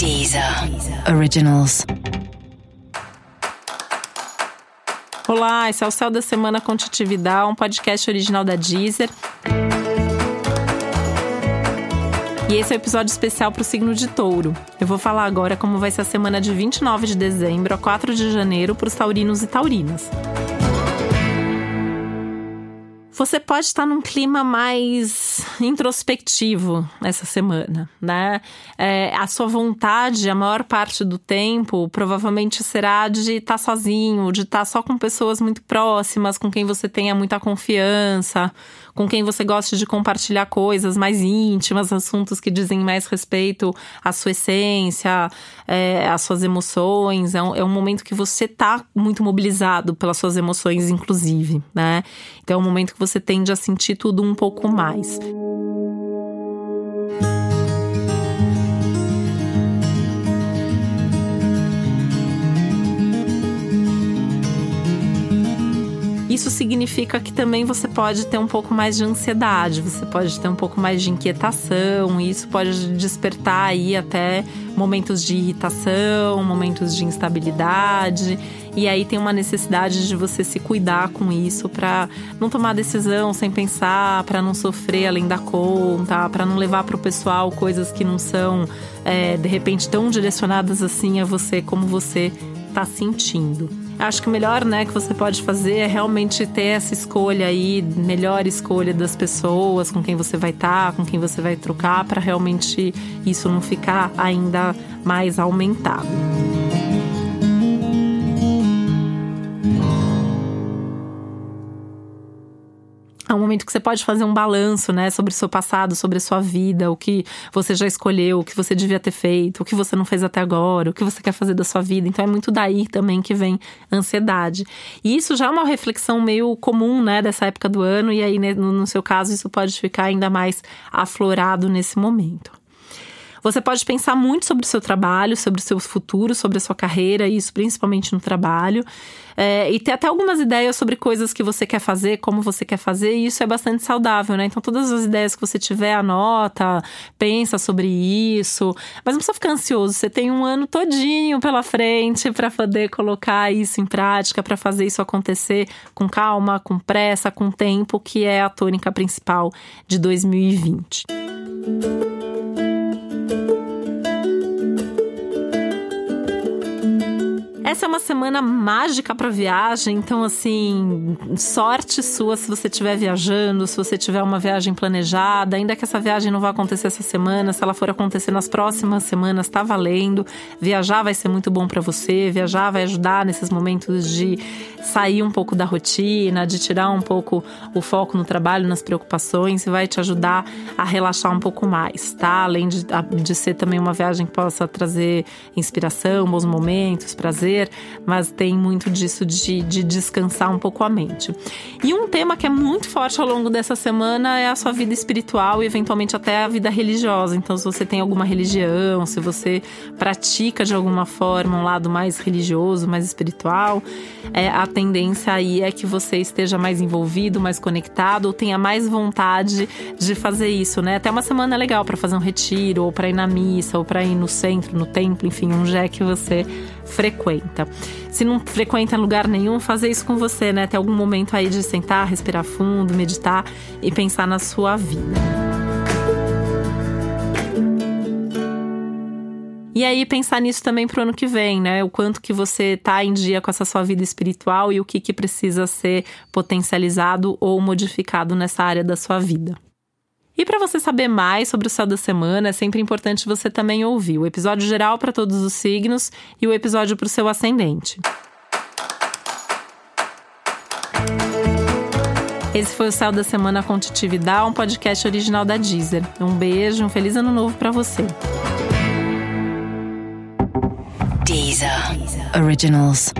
Deezer Originals. Olá, esse é o Céu da Semana com Titividade, um podcast original da Deezer. E esse é o um episódio especial para o signo de touro. Eu vou falar agora como vai ser a semana de 29 de dezembro a 4 de janeiro para os taurinos e taurinas. Você pode estar num clima mais introspectivo essa semana, né? É, a sua vontade, a maior parte do tempo, provavelmente será de estar sozinho, de estar só com pessoas muito próximas, com quem você tenha muita confiança, com quem você goste de compartilhar coisas mais íntimas, assuntos que dizem mais respeito à sua essência, é, às suas emoções. É um, é um momento que você está muito mobilizado pelas suas emoções, inclusive, né? Então é um momento que você tende a sentir tudo um pouco mais. Isso significa que também você pode ter um pouco mais de ansiedade, você pode ter um pouco mais de inquietação, e isso pode despertar aí até momentos de irritação, momentos de instabilidade. E aí tem uma necessidade de você se cuidar com isso para não tomar decisão sem pensar, para não sofrer além da conta, para não levar para o pessoal coisas que não são é, de repente tão direcionadas assim a você como você está sentindo. Acho que o melhor, né, que você pode fazer é realmente ter essa escolha aí, melhor escolha das pessoas com quem você vai estar, tá, com quem você vai trocar, para realmente isso não ficar ainda mais aumentado. É um momento que você pode fazer um balanço, né, sobre o seu passado, sobre a sua vida, o que você já escolheu, o que você devia ter feito, o que você não fez até agora, o que você quer fazer da sua vida. Então é muito daí também que vem ansiedade. E isso já é uma reflexão meio comum, né, dessa época do ano, e aí, né, no seu caso, isso pode ficar ainda mais aflorado nesse momento. Você pode pensar muito sobre o seu trabalho, sobre o seu futuro, sobre a sua carreira, isso principalmente no trabalho. É, e ter até algumas ideias sobre coisas que você quer fazer, como você quer fazer, e isso é bastante saudável, né? Então, todas as ideias que você tiver, anota, pensa sobre isso. Mas não precisa ficar ansioso, você tem um ano todinho pela frente para poder colocar isso em prática, para fazer isso acontecer com calma, com pressa, com tempo, que é a tônica principal de 2020. Essa é uma semana mágica para viagem, então assim, sorte sua se você estiver viajando, se você tiver uma viagem planejada, ainda que essa viagem não vá acontecer essa semana, se ela for acontecer nas próximas semanas, tá valendo. Viajar vai ser muito bom para você, viajar vai ajudar nesses momentos de sair um pouco da rotina, de tirar um pouco o foco no trabalho, nas preocupações, e vai te ajudar a relaxar um pouco mais, tá? Além de, de ser também uma viagem que possa trazer inspiração, bons momentos, prazer mas tem muito disso de, de descansar um pouco a mente. E um tema que é muito forte ao longo dessa semana é a sua vida espiritual e eventualmente até a vida religiosa. Então, se você tem alguma religião, se você pratica de alguma forma um lado mais religioso, mais espiritual, é, a tendência aí é que você esteja mais envolvido, mais conectado ou tenha mais vontade de fazer isso, né? Até uma semana é legal para fazer um retiro, ou para ir na missa, ou para ir no centro, no templo, enfim, um jé que você frequenta. Se não frequenta lugar nenhum, fazer isso com você, né? Ter algum momento aí de sentar, respirar fundo, meditar e pensar na sua vida. E aí pensar nisso também pro ano que vem, né? O quanto que você tá em dia com essa sua vida espiritual e o que que precisa ser potencializado ou modificado nessa área da sua vida. E para você saber mais sobre o céu da semana, é sempre importante você também ouvir o episódio geral para todos os signos e o episódio para o seu ascendente. Esse foi o Céu da Semana com Titividade, um podcast original da Deezer. Um beijo, um feliz ano novo para você. Deezer. Originals.